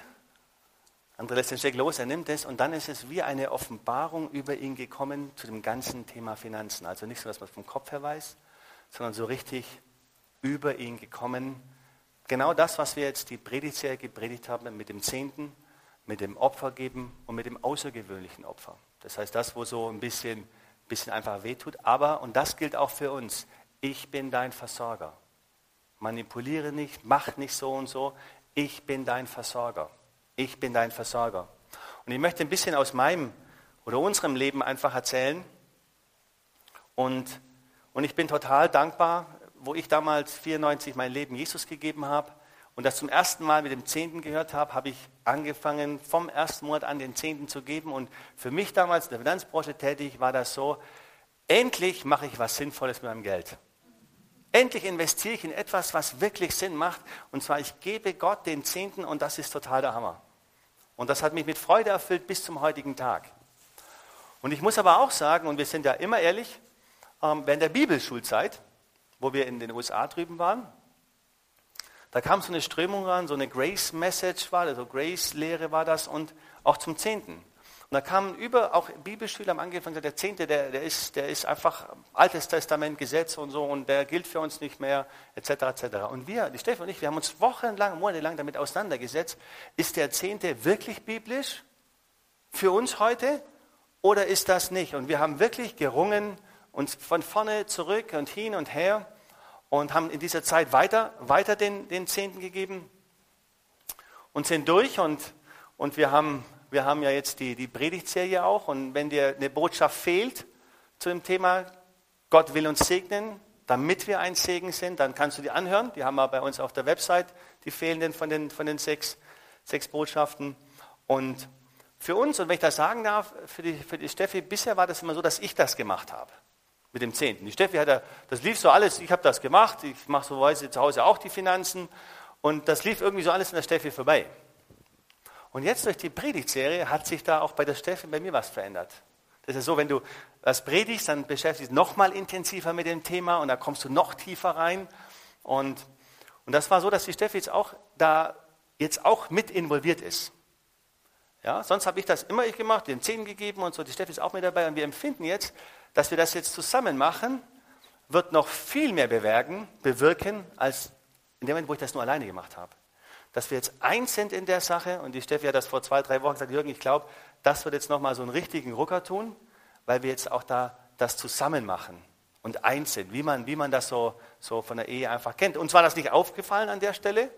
Speaker 1: André lässt den Scheck los, er nimmt es und dann ist es wie eine Offenbarung über ihn gekommen zu dem ganzen Thema Finanzen. Also nicht so, dass man es vom Kopf her weiß, sondern so richtig über ihn gekommen. Genau das, was wir jetzt die Predigtserie gepredigt haben mit dem Zehnten, mit dem Opfergeben und mit dem außergewöhnlichen Opfer. Das heißt, das, wo so ein bisschen, bisschen einfach wehtut. Aber, und das gilt auch für uns, ich bin dein Versorger. Manipuliere nicht, mach nicht so und so. Ich bin dein Versorger. Ich bin dein Versorger. Und ich möchte ein bisschen aus meinem oder unserem Leben einfach erzählen. Und, und ich bin total dankbar, wo ich damals 94 mein Leben Jesus gegeben habe und das zum ersten Mal mit dem Zehnten gehört habe, habe ich angefangen, vom ersten Monat an den Zehnten zu geben. Und für mich damals in der Finanzbranche tätig war das so, endlich mache ich was Sinnvolles mit meinem Geld. Endlich investiere ich in etwas, was wirklich Sinn macht. Und zwar, ich gebe Gott den Zehnten und das ist total der Hammer. Und das hat mich mit Freude erfüllt bis zum heutigen Tag. Und ich muss aber auch sagen, und wir sind ja immer ehrlich, ähm, während der Bibelschulzeit, wo wir in den USA drüben waren, da kam so eine Strömung ran, so eine Grace-Message war, also Grace-Lehre war das und auch zum Zehnten. Und da kamen über, auch Bibelschüler am Anfang der Zehnte, der, der, ist, der ist einfach Altes Testament, Gesetz und so und der gilt für uns nicht mehr, etc. etc. Und wir, die Stefan und ich, wir haben uns wochenlang, monatelang damit auseinandergesetzt, ist der Zehnte wirklich biblisch für uns heute oder ist das nicht? Und wir haben wirklich gerungen, uns von vorne zurück und hin und her und haben in dieser Zeit weiter, weiter den, den Zehnten gegeben und sind durch und, und wir haben wir haben ja jetzt die, die Predigtserie auch und wenn dir eine Botschaft fehlt zu dem Thema, Gott will uns segnen, damit wir ein Segen sind, dann kannst du die anhören. Die haben wir bei uns auf der Website, die fehlenden von den, von den sechs, sechs Botschaften. Und für uns, und wenn ich das sagen darf, für die, für die Steffi, bisher war das immer so, dass ich das gemacht habe mit dem Zehnten. Die Steffi hat ja, das lief so alles, ich habe das gemacht, ich mache so weise zu Hause auch die Finanzen und das lief irgendwie so alles in der Steffi vorbei. Und jetzt durch die Predigtserie hat sich da auch bei der Steffi bei mir was verändert. Das ist so, wenn du was predigst, dann beschäftigst du dich noch mal intensiver mit dem Thema und da kommst du noch tiefer rein. Und, und das war so, dass die Steffi jetzt auch da jetzt auch mit involviert ist. Ja, sonst habe ich das immer ich gemacht, den Zehn gegeben und so. Die Steffi ist auch mit dabei und wir empfinden jetzt, dass wir das jetzt zusammen machen, wird noch viel mehr bewirken, bewirken als in dem Moment, wo ich das nur alleine gemacht habe. Dass wir jetzt eins sind in der Sache und die Steffi hat das vor zwei, drei Wochen gesagt, Jürgen, ich glaube, das wird jetzt nochmal so einen richtigen Rucker tun, weil wir jetzt auch da das zusammen machen und eins sind, wie man, wie man das so, so von der Ehe einfach kennt. Uns war das nicht aufgefallen an der Stelle,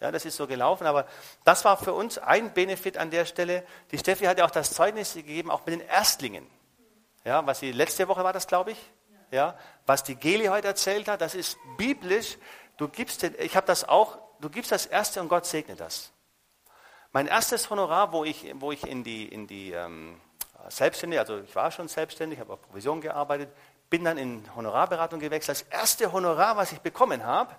Speaker 1: ja, das ist so gelaufen, aber das war für uns ein Benefit an der Stelle. Die Steffi hat ja auch das Zeugnis gegeben, auch mit den Erstlingen. Ja, was sie letzte Woche war das, glaube ich. Ja, was die Geli heute erzählt hat, das ist biblisch. Du gibst, den, ich habe das auch, du gibst das Erste und Gott segnet das. Mein erstes Honorar, wo ich, wo ich in die, in die ähm, Selbstständige, also ich war schon selbstständig, habe auf Provision gearbeitet, bin dann in Honorarberatung gewechselt. Das erste Honorar, was ich bekommen habe,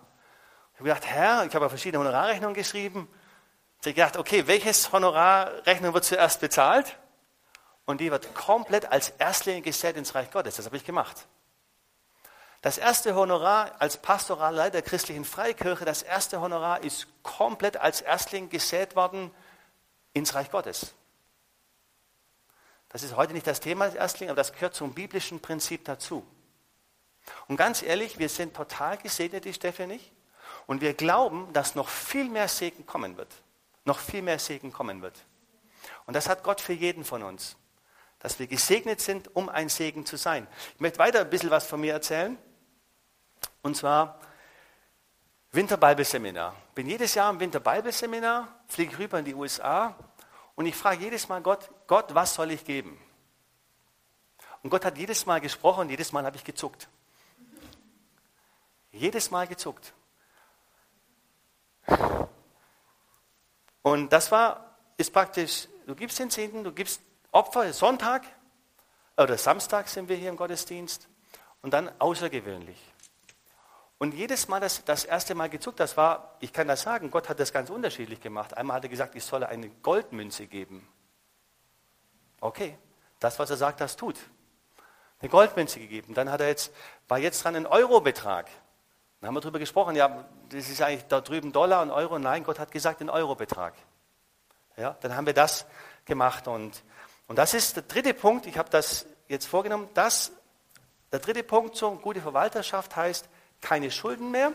Speaker 1: ich habe gedacht, Herr, ich habe verschiedene Honorarrechnungen geschrieben. Ich habe gedacht, okay, welches Honorarrechnung wird zuerst bezahlt? Und die wird komplett als Erstling gesät ins Reich Gottes. Das habe ich gemacht. Das erste Honorar als Pastoralleiter der christlichen Freikirche, das erste Honorar ist komplett als Erstling gesät worden ins Reich Gottes. Das ist heute nicht das Thema des Erstling, aber das gehört zum biblischen Prinzip dazu. Und ganz ehrlich, wir sind total gesegnet, die nicht. Und wir glauben, dass noch viel mehr Segen kommen wird. Noch viel mehr Segen kommen wird. Und das hat Gott für jeden von uns. Dass wir gesegnet sind, um ein Segen zu sein. Ich möchte weiter ein bisschen was von mir erzählen. Und zwar Winterbibelseminar. Bin jedes Jahr im Winterbibelseminar, fliege rüber in die USA und ich frage jedes Mal Gott, Gott, was soll ich geben? Und Gott hat jedes Mal gesprochen und jedes Mal habe ich gezuckt. Jedes Mal gezuckt. Und das war, ist praktisch, du gibst den Zehnten, du gibst Opfer, Sonntag oder Samstag sind wir hier im Gottesdienst und dann außergewöhnlich. Und jedes Mal, das, das erste Mal gezuckt, das war, ich kann das sagen, Gott hat das ganz unterschiedlich gemacht. Einmal hat er gesagt, ich solle eine Goldmünze geben. Okay, das, was er sagt, das tut. Eine Goldmünze gegeben. Dann hat er jetzt, war jetzt dran ein Eurobetrag. Dann haben wir darüber gesprochen, ja, das ist eigentlich da drüben Dollar und Euro. Nein, Gott hat gesagt, den Eurobetrag. Ja, dann haben wir das gemacht. Und, und das ist der dritte Punkt, ich habe das jetzt vorgenommen, das, der dritte Punkt zur gute Verwalterschaft heißt, keine Schulden mehr,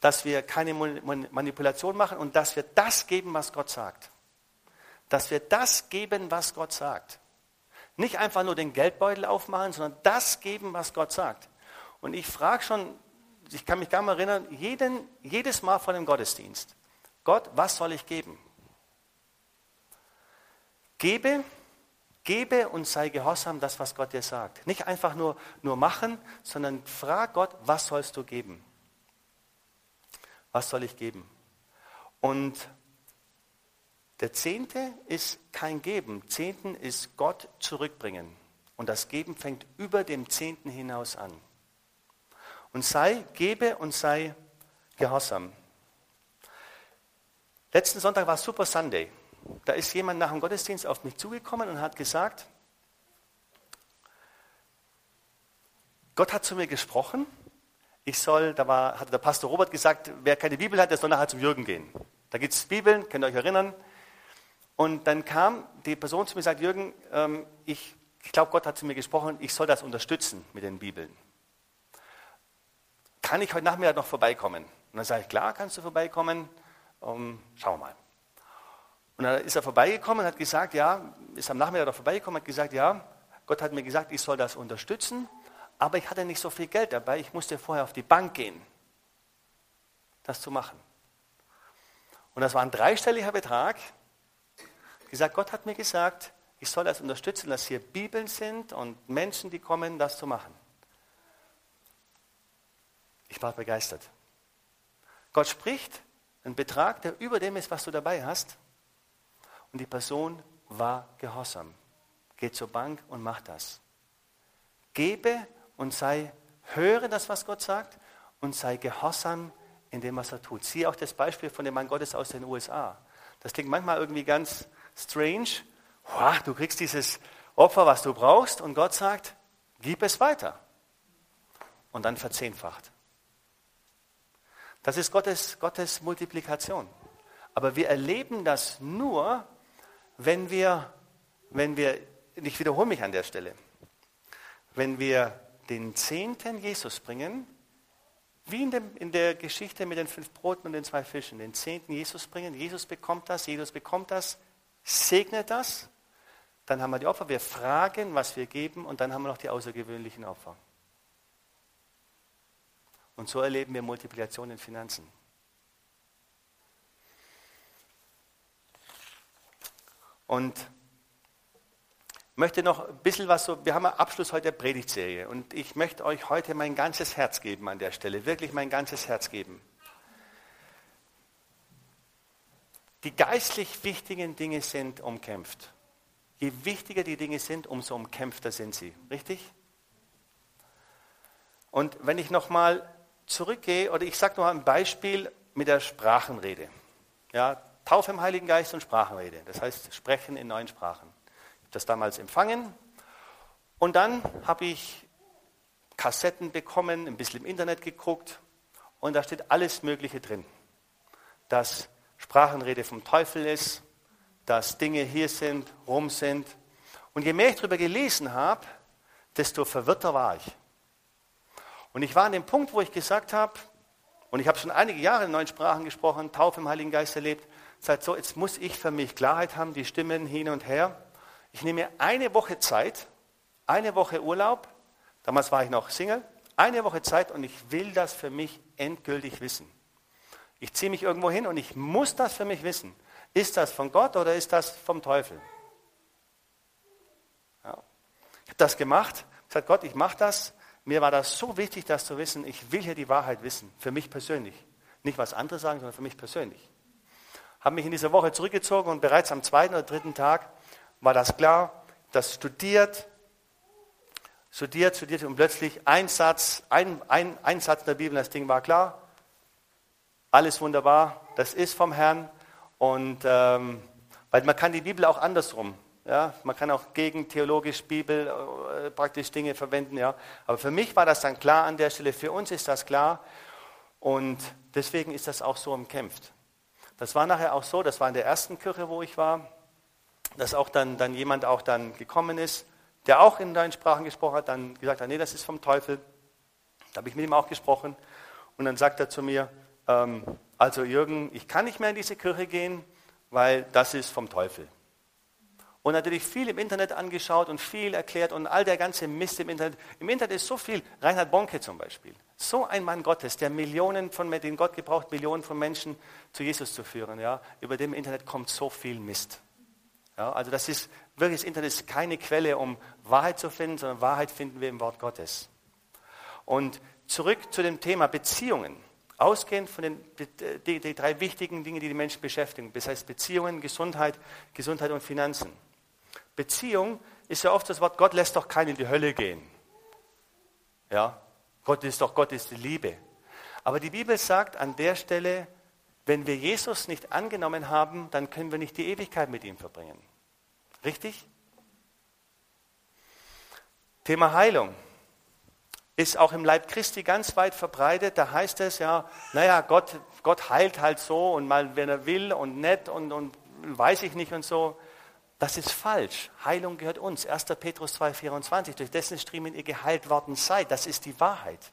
Speaker 1: dass wir keine Manipulation machen und dass wir das geben, was Gott sagt. Dass wir das geben, was Gott sagt. Nicht einfach nur den Geldbeutel aufmachen, sondern das geben, was Gott sagt. Und ich frage schon, ich kann mich gar mal erinnern, jeden, jedes Mal vor dem Gottesdienst, Gott, was soll ich geben? Gebe, gebe und sei gehorsam das, was Gott dir sagt. Nicht einfach nur, nur machen, sondern frag Gott, was sollst du geben? Was soll ich geben? Und der Zehnte ist kein Geben. Zehnten ist Gott zurückbringen. Und das Geben fängt über dem Zehnten hinaus an und sei, gebe und sei gehorsam. Letzten Sonntag war Super Sunday. Da ist jemand nach dem Gottesdienst auf mich zugekommen und hat gesagt, Gott hat zu mir gesprochen, ich soll, da war, hatte der Pastor Robert gesagt, wer keine Bibel hat, der soll nachher zum Jürgen gehen. Da gibt es Bibeln, könnt ihr euch erinnern. Und dann kam die Person zu mir und sagt, Jürgen, ähm, ich, ich glaube, Gott hat zu mir gesprochen, ich soll das unterstützen mit den Bibeln kann ich heute Nachmittag noch vorbeikommen? Und dann sage ich, klar, kannst du vorbeikommen. Um, schauen wir mal. Und dann ist er vorbeigekommen und hat gesagt, ja, ist am Nachmittag vorbeigekommen, hat gesagt, ja, Gott hat mir gesagt, ich soll das unterstützen, aber ich hatte nicht so viel Geld dabei, ich musste vorher auf die Bank gehen, das zu machen. Und das war ein dreistelliger Betrag. Gesagt, Gott hat mir gesagt, ich soll das unterstützen, dass hier Bibeln sind und Menschen, die kommen, das zu machen. Ich war begeistert. Gott spricht einen Betrag, der über dem ist, was du dabei hast. Und die Person war gehorsam. Geh zur Bank und mach das. Gebe und sei, höre das, was Gott sagt und sei gehorsam in dem, was er tut. Siehe auch das Beispiel von dem Mann Gottes aus den USA. Das klingt manchmal irgendwie ganz strange. Du kriegst dieses Opfer, was du brauchst, und Gott sagt, gib es weiter. Und dann verzehnfacht. Das ist Gottes, Gottes Multiplikation. Aber wir erleben das nur, wenn wir, wenn wir, ich wiederhole mich an der Stelle, wenn wir den Zehnten Jesus bringen, wie in, dem, in, der Geschichte mit den fünf Broten und den zwei Fischen, den Zehnten Jesus bringen, Jesus bekommt das, Jesus bekommt das, segnet das, dann haben wir die Opfer, wir fragen, was wir geben und dann haben wir noch die außergewöhnlichen Opfer. Und so erleben wir Multiplikation in Finanzen. Und möchte noch ein bisschen was so, wir haben einen Abschluss heute der Predigtserie und ich möchte euch heute mein ganzes Herz geben an der Stelle, wirklich mein ganzes Herz geben. Die geistlich wichtigen Dinge sind umkämpft. Je wichtiger die Dinge sind, umso umkämpfter sind sie. Richtig? Und wenn ich nochmal zurückgehe, oder ich sage noch ein Beispiel mit der Sprachenrede. Ja, Taufe im Heiligen Geist und Sprachenrede. Das heißt, Sprechen in neuen Sprachen. Ich habe das damals empfangen. Und dann habe ich Kassetten bekommen, ein bisschen im Internet geguckt. Und da steht alles Mögliche drin. Dass Sprachenrede vom Teufel ist, dass Dinge hier sind, rum sind. Und je mehr ich darüber gelesen habe, desto verwirrter war ich. Und ich war an dem Punkt, wo ich gesagt habe, und ich habe schon einige Jahre in neuen Sprachen gesprochen, Taufe im Heiligen Geist erlebt, sagt so, jetzt muss ich für mich Klarheit haben, die Stimmen hin und her. Ich nehme eine Woche Zeit, eine Woche Urlaub, damals war ich noch Single, eine Woche Zeit und ich will das für mich endgültig wissen. Ich ziehe mich irgendwo hin und ich muss das für mich wissen. Ist das von Gott oder ist das vom Teufel? Ja. Ich habe das gemacht, gesagt, Gott, ich mache das. Mir war das so wichtig, das zu wissen. Ich will hier die Wahrheit wissen, für mich persönlich. Nicht was andere sagen, sondern für mich persönlich habe mich in dieser Woche zurückgezogen und bereits am zweiten oder dritten Tag war das klar, das studiert, studiert, studiert und plötzlich ein Satz, ein, ein, ein Satz der Bibel, das Ding war klar, alles wunderbar, das ist vom Herrn. Und ähm, weil man kann die Bibel auch andersrum, ja, man kann auch gegen theologisch Bibel äh, praktisch Dinge verwenden, ja, aber für mich war das dann klar an der Stelle, für uns ist das klar. Und deswegen ist das auch so umkämpft. Das war nachher auch so, das war in der ersten Kirche, wo ich war, dass auch dann, dann jemand auch dann gekommen ist, der auch in deinen Sprachen gesprochen hat, dann gesagt hat, nee, das ist vom Teufel. Da habe ich mit ihm auch gesprochen. Und dann sagt er zu mir, ähm, also Jürgen, ich kann nicht mehr in diese Kirche gehen, weil das ist vom Teufel und natürlich viel im Internet angeschaut und viel erklärt und all der ganze Mist im Internet. Im Internet ist so viel. Reinhard Bonke zum Beispiel. So ein Mann Gottes, der Millionen von, den Gott gebraucht, Millionen von Menschen zu Jesus zu führen. Ja. Über dem Internet kommt so viel Mist. Ja, also das ist wirklich, das Internet ist keine Quelle, um Wahrheit zu finden, sondern Wahrheit finden wir im Wort Gottes. Und zurück zu dem Thema Beziehungen. Ausgehend von den die, die drei wichtigen Dingen, die die Menschen beschäftigen. Das heißt Beziehungen, Gesundheit, Gesundheit und Finanzen. Beziehung ist ja oft das Wort, Gott lässt doch keinen in die Hölle gehen. Ja, Gott ist doch, Gott ist die Liebe. Aber die Bibel sagt an der Stelle, wenn wir Jesus nicht angenommen haben, dann können wir nicht die Ewigkeit mit ihm verbringen. Richtig? Thema Heilung ist auch im Leib Christi ganz weit verbreitet. Da heißt es ja, naja, Gott, Gott heilt halt so und mal, wenn er will und nett und, und weiß ich nicht und so. Das ist falsch. Heilung gehört uns. 1. Petrus 2,24. Durch dessen Striemen ihr geheilt worden seid. Das ist die Wahrheit.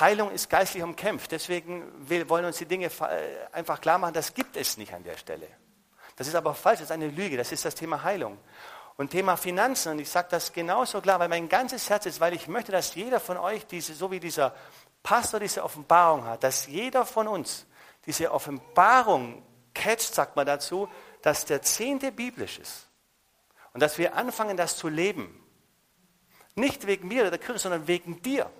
Speaker 1: Heilung ist geistlich umkämpft. Deswegen wollen uns die Dinge äh, einfach klar machen, das gibt es nicht an der Stelle. Das ist aber falsch, das ist eine Lüge. Das ist das Thema Heilung. Und Thema Finanzen, und ich sage das genauso klar, weil mein ganzes Herz ist, weil ich möchte, dass jeder von euch, diese, so wie dieser Pastor diese Offenbarung hat, dass jeder von uns diese Offenbarung catcht, sagt man dazu, dass der Zehnte biblisch ist und dass wir anfangen, das zu leben. Nicht wegen mir oder der Kirche, sondern wegen dir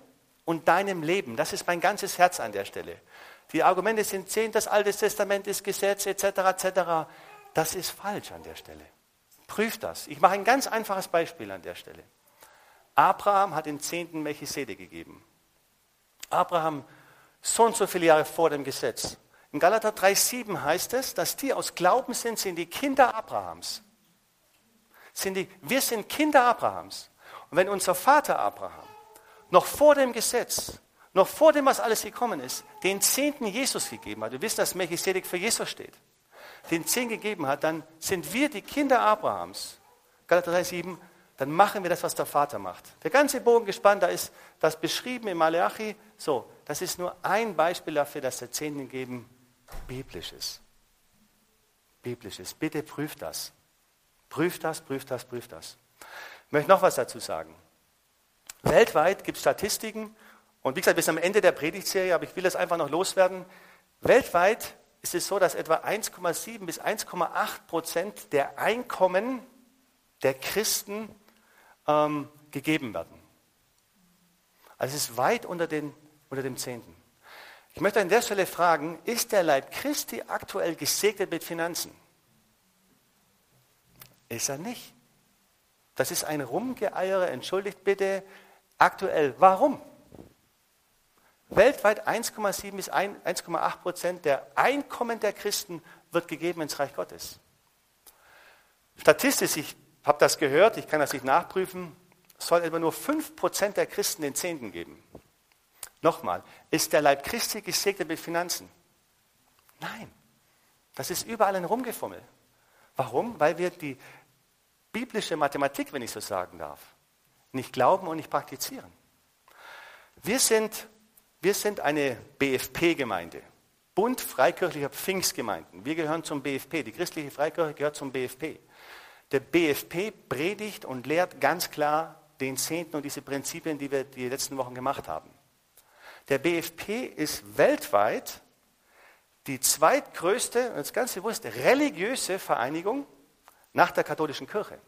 Speaker 1: und deinem Leben. Das ist mein ganzes Herz an der Stelle. Die Argumente sind zehn, das Alte Testament ist Gesetz etc. etc. Das ist falsch an der Stelle. Prüft das. Ich mache ein ganz einfaches Beispiel an der Stelle. Abraham hat den zehnten Melchizedek gegeben. Abraham, so und so viele Jahre vor dem Gesetz. In Galater 3,7 heißt es, dass die aus Glauben sind, sind die Kinder Abrahams. Sind die, wir sind Kinder Abrahams. Und wenn unser Vater Abraham noch vor dem Gesetz, noch vor dem, was alles gekommen ist, den Zehnten Jesus gegeben hat, wir wissen, dass Melchisedek für Jesus steht, den Zehn gegeben hat, dann sind wir die Kinder Abrahams. Galater 3,7, dann machen wir das, was der Vater macht. Der ganze Bogen gespannt, da ist das beschrieben im Malachi. So, das ist nur ein Beispiel dafür, dass der Zehnten geben biblisch ist. Biblisch ist. Bitte prüft das. Prüft das, prüft das, prüft das. Ich möchte noch was dazu sagen. Weltweit gibt es Statistiken, und wie gesagt, bis am Ende der Predigtserie, aber ich will das einfach noch loswerden. Weltweit ist es so, dass etwa 1,7 bis 1,8 Prozent der Einkommen der Christen ähm, gegeben werden. Also es ist weit unter, den, unter dem Zehnten. Ich möchte an der Stelle fragen, ist der Leib Christi aktuell gesegnet mit Finanzen? Ist er nicht. Das ist ein Rumgeeiere, entschuldigt bitte, aktuell. Warum? Weltweit 1,7 bis 1,8 Prozent der Einkommen der Christen wird gegeben ins Reich Gottes. Statistisch, ich habe das gehört, ich kann das nicht nachprüfen, soll etwa nur 5 Prozent der Christen den Zehnten geben. Nochmal, ist der Leib Christi gesegnet mit Finanzen? Nein, das ist überall ein Rumgefummel. Warum? Weil wir die biblische Mathematik, wenn ich so sagen darf, nicht glauben und nicht praktizieren. Wir sind wir sind eine BFP-Gemeinde, Bund Freikirchlicher Pfingstgemeinden. Wir gehören zum BFP, die christliche Freikirche gehört zum BFP. Der BFP predigt und lehrt ganz klar den Zehnten und diese Prinzipien, die wir die letzten Wochen gemacht haben. Der BFP ist weltweit die zweitgrößte, das ganz bewusst, religiöse Vereinigung nach der katholischen Kirche.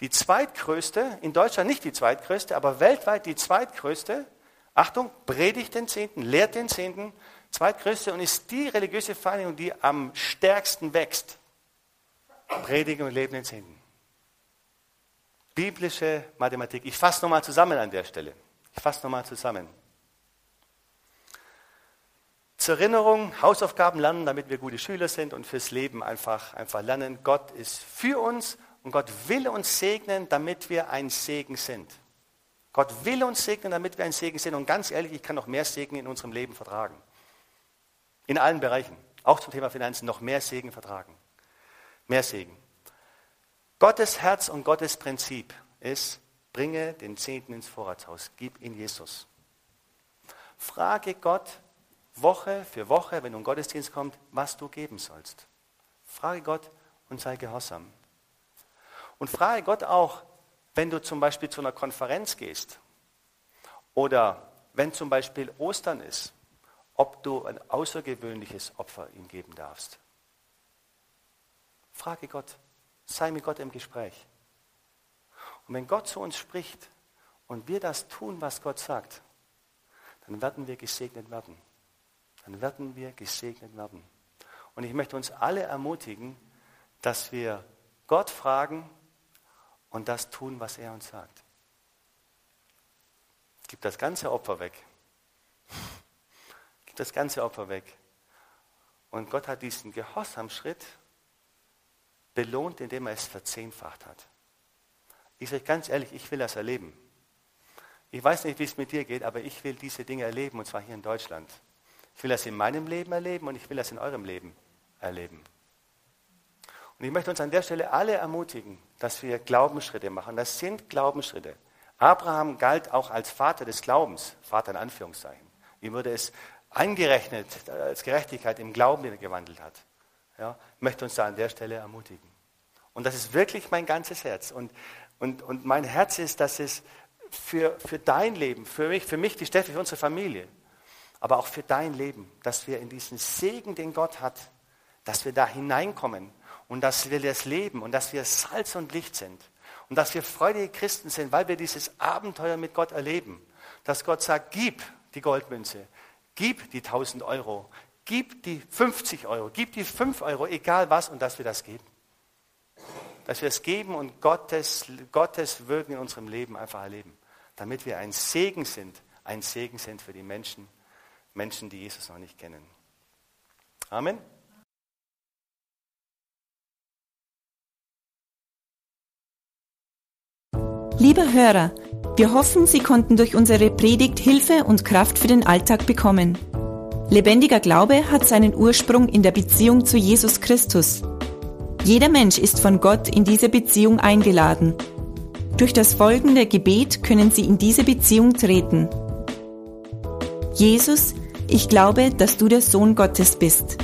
Speaker 1: Die zweitgrößte, in Deutschland nicht die zweitgrößte, aber weltweit die zweitgrößte Achtung, predigt den Zehnten, lehrt den Zehnten, zweitgrößte und ist die religiöse Vereinigung, die am stärksten wächst. Predigen und leben den Zehnten. Biblische Mathematik. Ich fasse nochmal zusammen an der Stelle. Ich fasse nochmal zusammen. Zur Erinnerung, Hausaufgaben lernen, damit wir gute Schüler sind und fürs Leben einfach, einfach lernen. Gott ist für uns und Gott will uns segnen, damit wir ein Segen sind. Gott will uns segnen, damit wir ein Segen sind. Und ganz ehrlich, ich kann noch mehr Segen in unserem Leben vertragen. In allen Bereichen. Auch zum Thema Finanzen noch mehr Segen vertragen. Mehr Segen. Gottes Herz und Gottes Prinzip ist, bringe den Zehnten ins Vorratshaus. Gib ihn Jesus. Frage Gott Woche für Woche, wenn du in Gottesdienst kommst, was du geben sollst. Frage Gott und sei gehorsam. Und frage Gott auch, wenn du zum Beispiel zu einer Konferenz gehst oder wenn zum Beispiel Ostern ist, ob du ein außergewöhnliches Opfer ihm geben darfst. Frage Gott, sei mit Gott im Gespräch. Und wenn Gott zu uns spricht und wir das tun, was Gott sagt, dann werden wir gesegnet werden. Dann werden wir gesegnet werden. Und ich möchte uns alle ermutigen, dass wir Gott fragen, und das tun, was er uns sagt. Gib das ganze Opfer weg. Gib das ganze Opfer weg. Und Gott hat diesen Gehorsamschritt belohnt, indem er es verzehnfacht hat. Ich sage ganz ehrlich, ich will das erleben. Ich weiß nicht, wie es mit dir geht, aber ich will diese Dinge erleben, und zwar hier in Deutschland. Ich will das in meinem Leben erleben und ich will das in eurem Leben erleben. Und ich möchte uns an der Stelle alle ermutigen, dass wir Glaubensschritte machen. Das sind Glaubensschritte. Abraham galt auch als Vater des Glaubens, Vater in Anführungszeichen. Ihm wurde es angerechnet als Gerechtigkeit im Glauben, den er gewandelt hat. Ja, ich möchte uns da an der Stelle ermutigen. Und das ist wirklich mein ganzes Herz. Und, und, und mein Herz ist, dass es für, für dein Leben, für mich, für mich, die Steffi, für unsere Familie, aber auch für dein Leben, dass wir in diesen Segen, den Gott hat, dass wir da hineinkommen und dass wir das leben und dass wir Salz und Licht sind und dass wir freudige Christen sind, weil wir dieses Abenteuer mit Gott erleben. Dass Gott sagt, gib die Goldmünze, gib die 1000 Euro, gib die 50 Euro, gib die 5 Euro, egal was, und dass wir das geben. Dass wir es geben und Gottes, Gottes Wirken in unserem Leben einfach erleben. Damit wir ein Segen sind, ein Segen sind für die Menschen, Menschen, die Jesus noch nicht kennen. Amen.
Speaker 2: Lieber Hörer, wir hoffen, Sie konnten durch unsere Predigt Hilfe und Kraft für den Alltag bekommen. Lebendiger Glaube hat seinen Ursprung in der Beziehung zu Jesus Christus. Jeder Mensch ist von Gott in diese Beziehung eingeladen. Durch das folgende Gebet können Sie in diese Beziehung treten. Jesus, ich glaube, dass du der Sohn Gottes bist.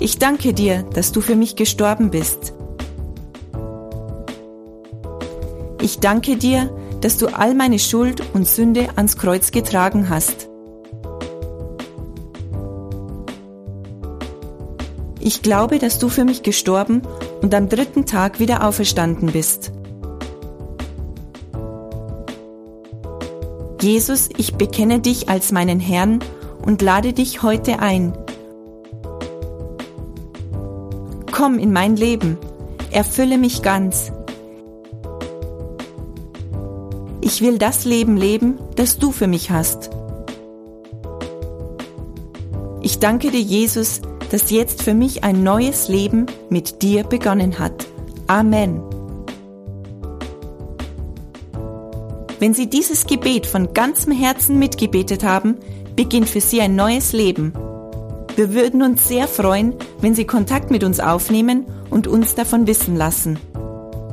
Speaker 2: Ich danke dir, dass du für mich gestorben bist. Ich danke dir, dass du all meine Schuld und Sünde ans Kreuz getragen hast. Ich glaube, dass du für mich gestorben und am dritten Tag wieder auferstanden bist. Jesus, ich bekenne dich als meinen Herrn und lade dich heute ein. Komm in mein Leben, erfülle mich ganz. Ich will das Leben leben, das du für mich hast. Ich danke dir, Jesus, dass jetzt für mich ein neues Leben mit dir begonnen hat. Amen. Wenn Sie dieses Gebet von ganzem Herzen mitgebetet haben, beginnt für Sie ein neues Leben. Wir würden uns sehr freuen, wenn Sie Kontakt mit uns aufnehmen und uns davon wissen lassen.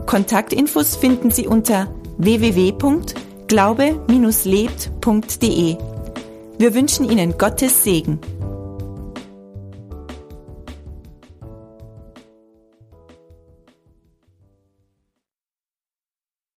Speaker 2: Kontaktinfos finden Sie unter www.glaube-lebt.de. Wir wünschen Ihnen Gottes Segen.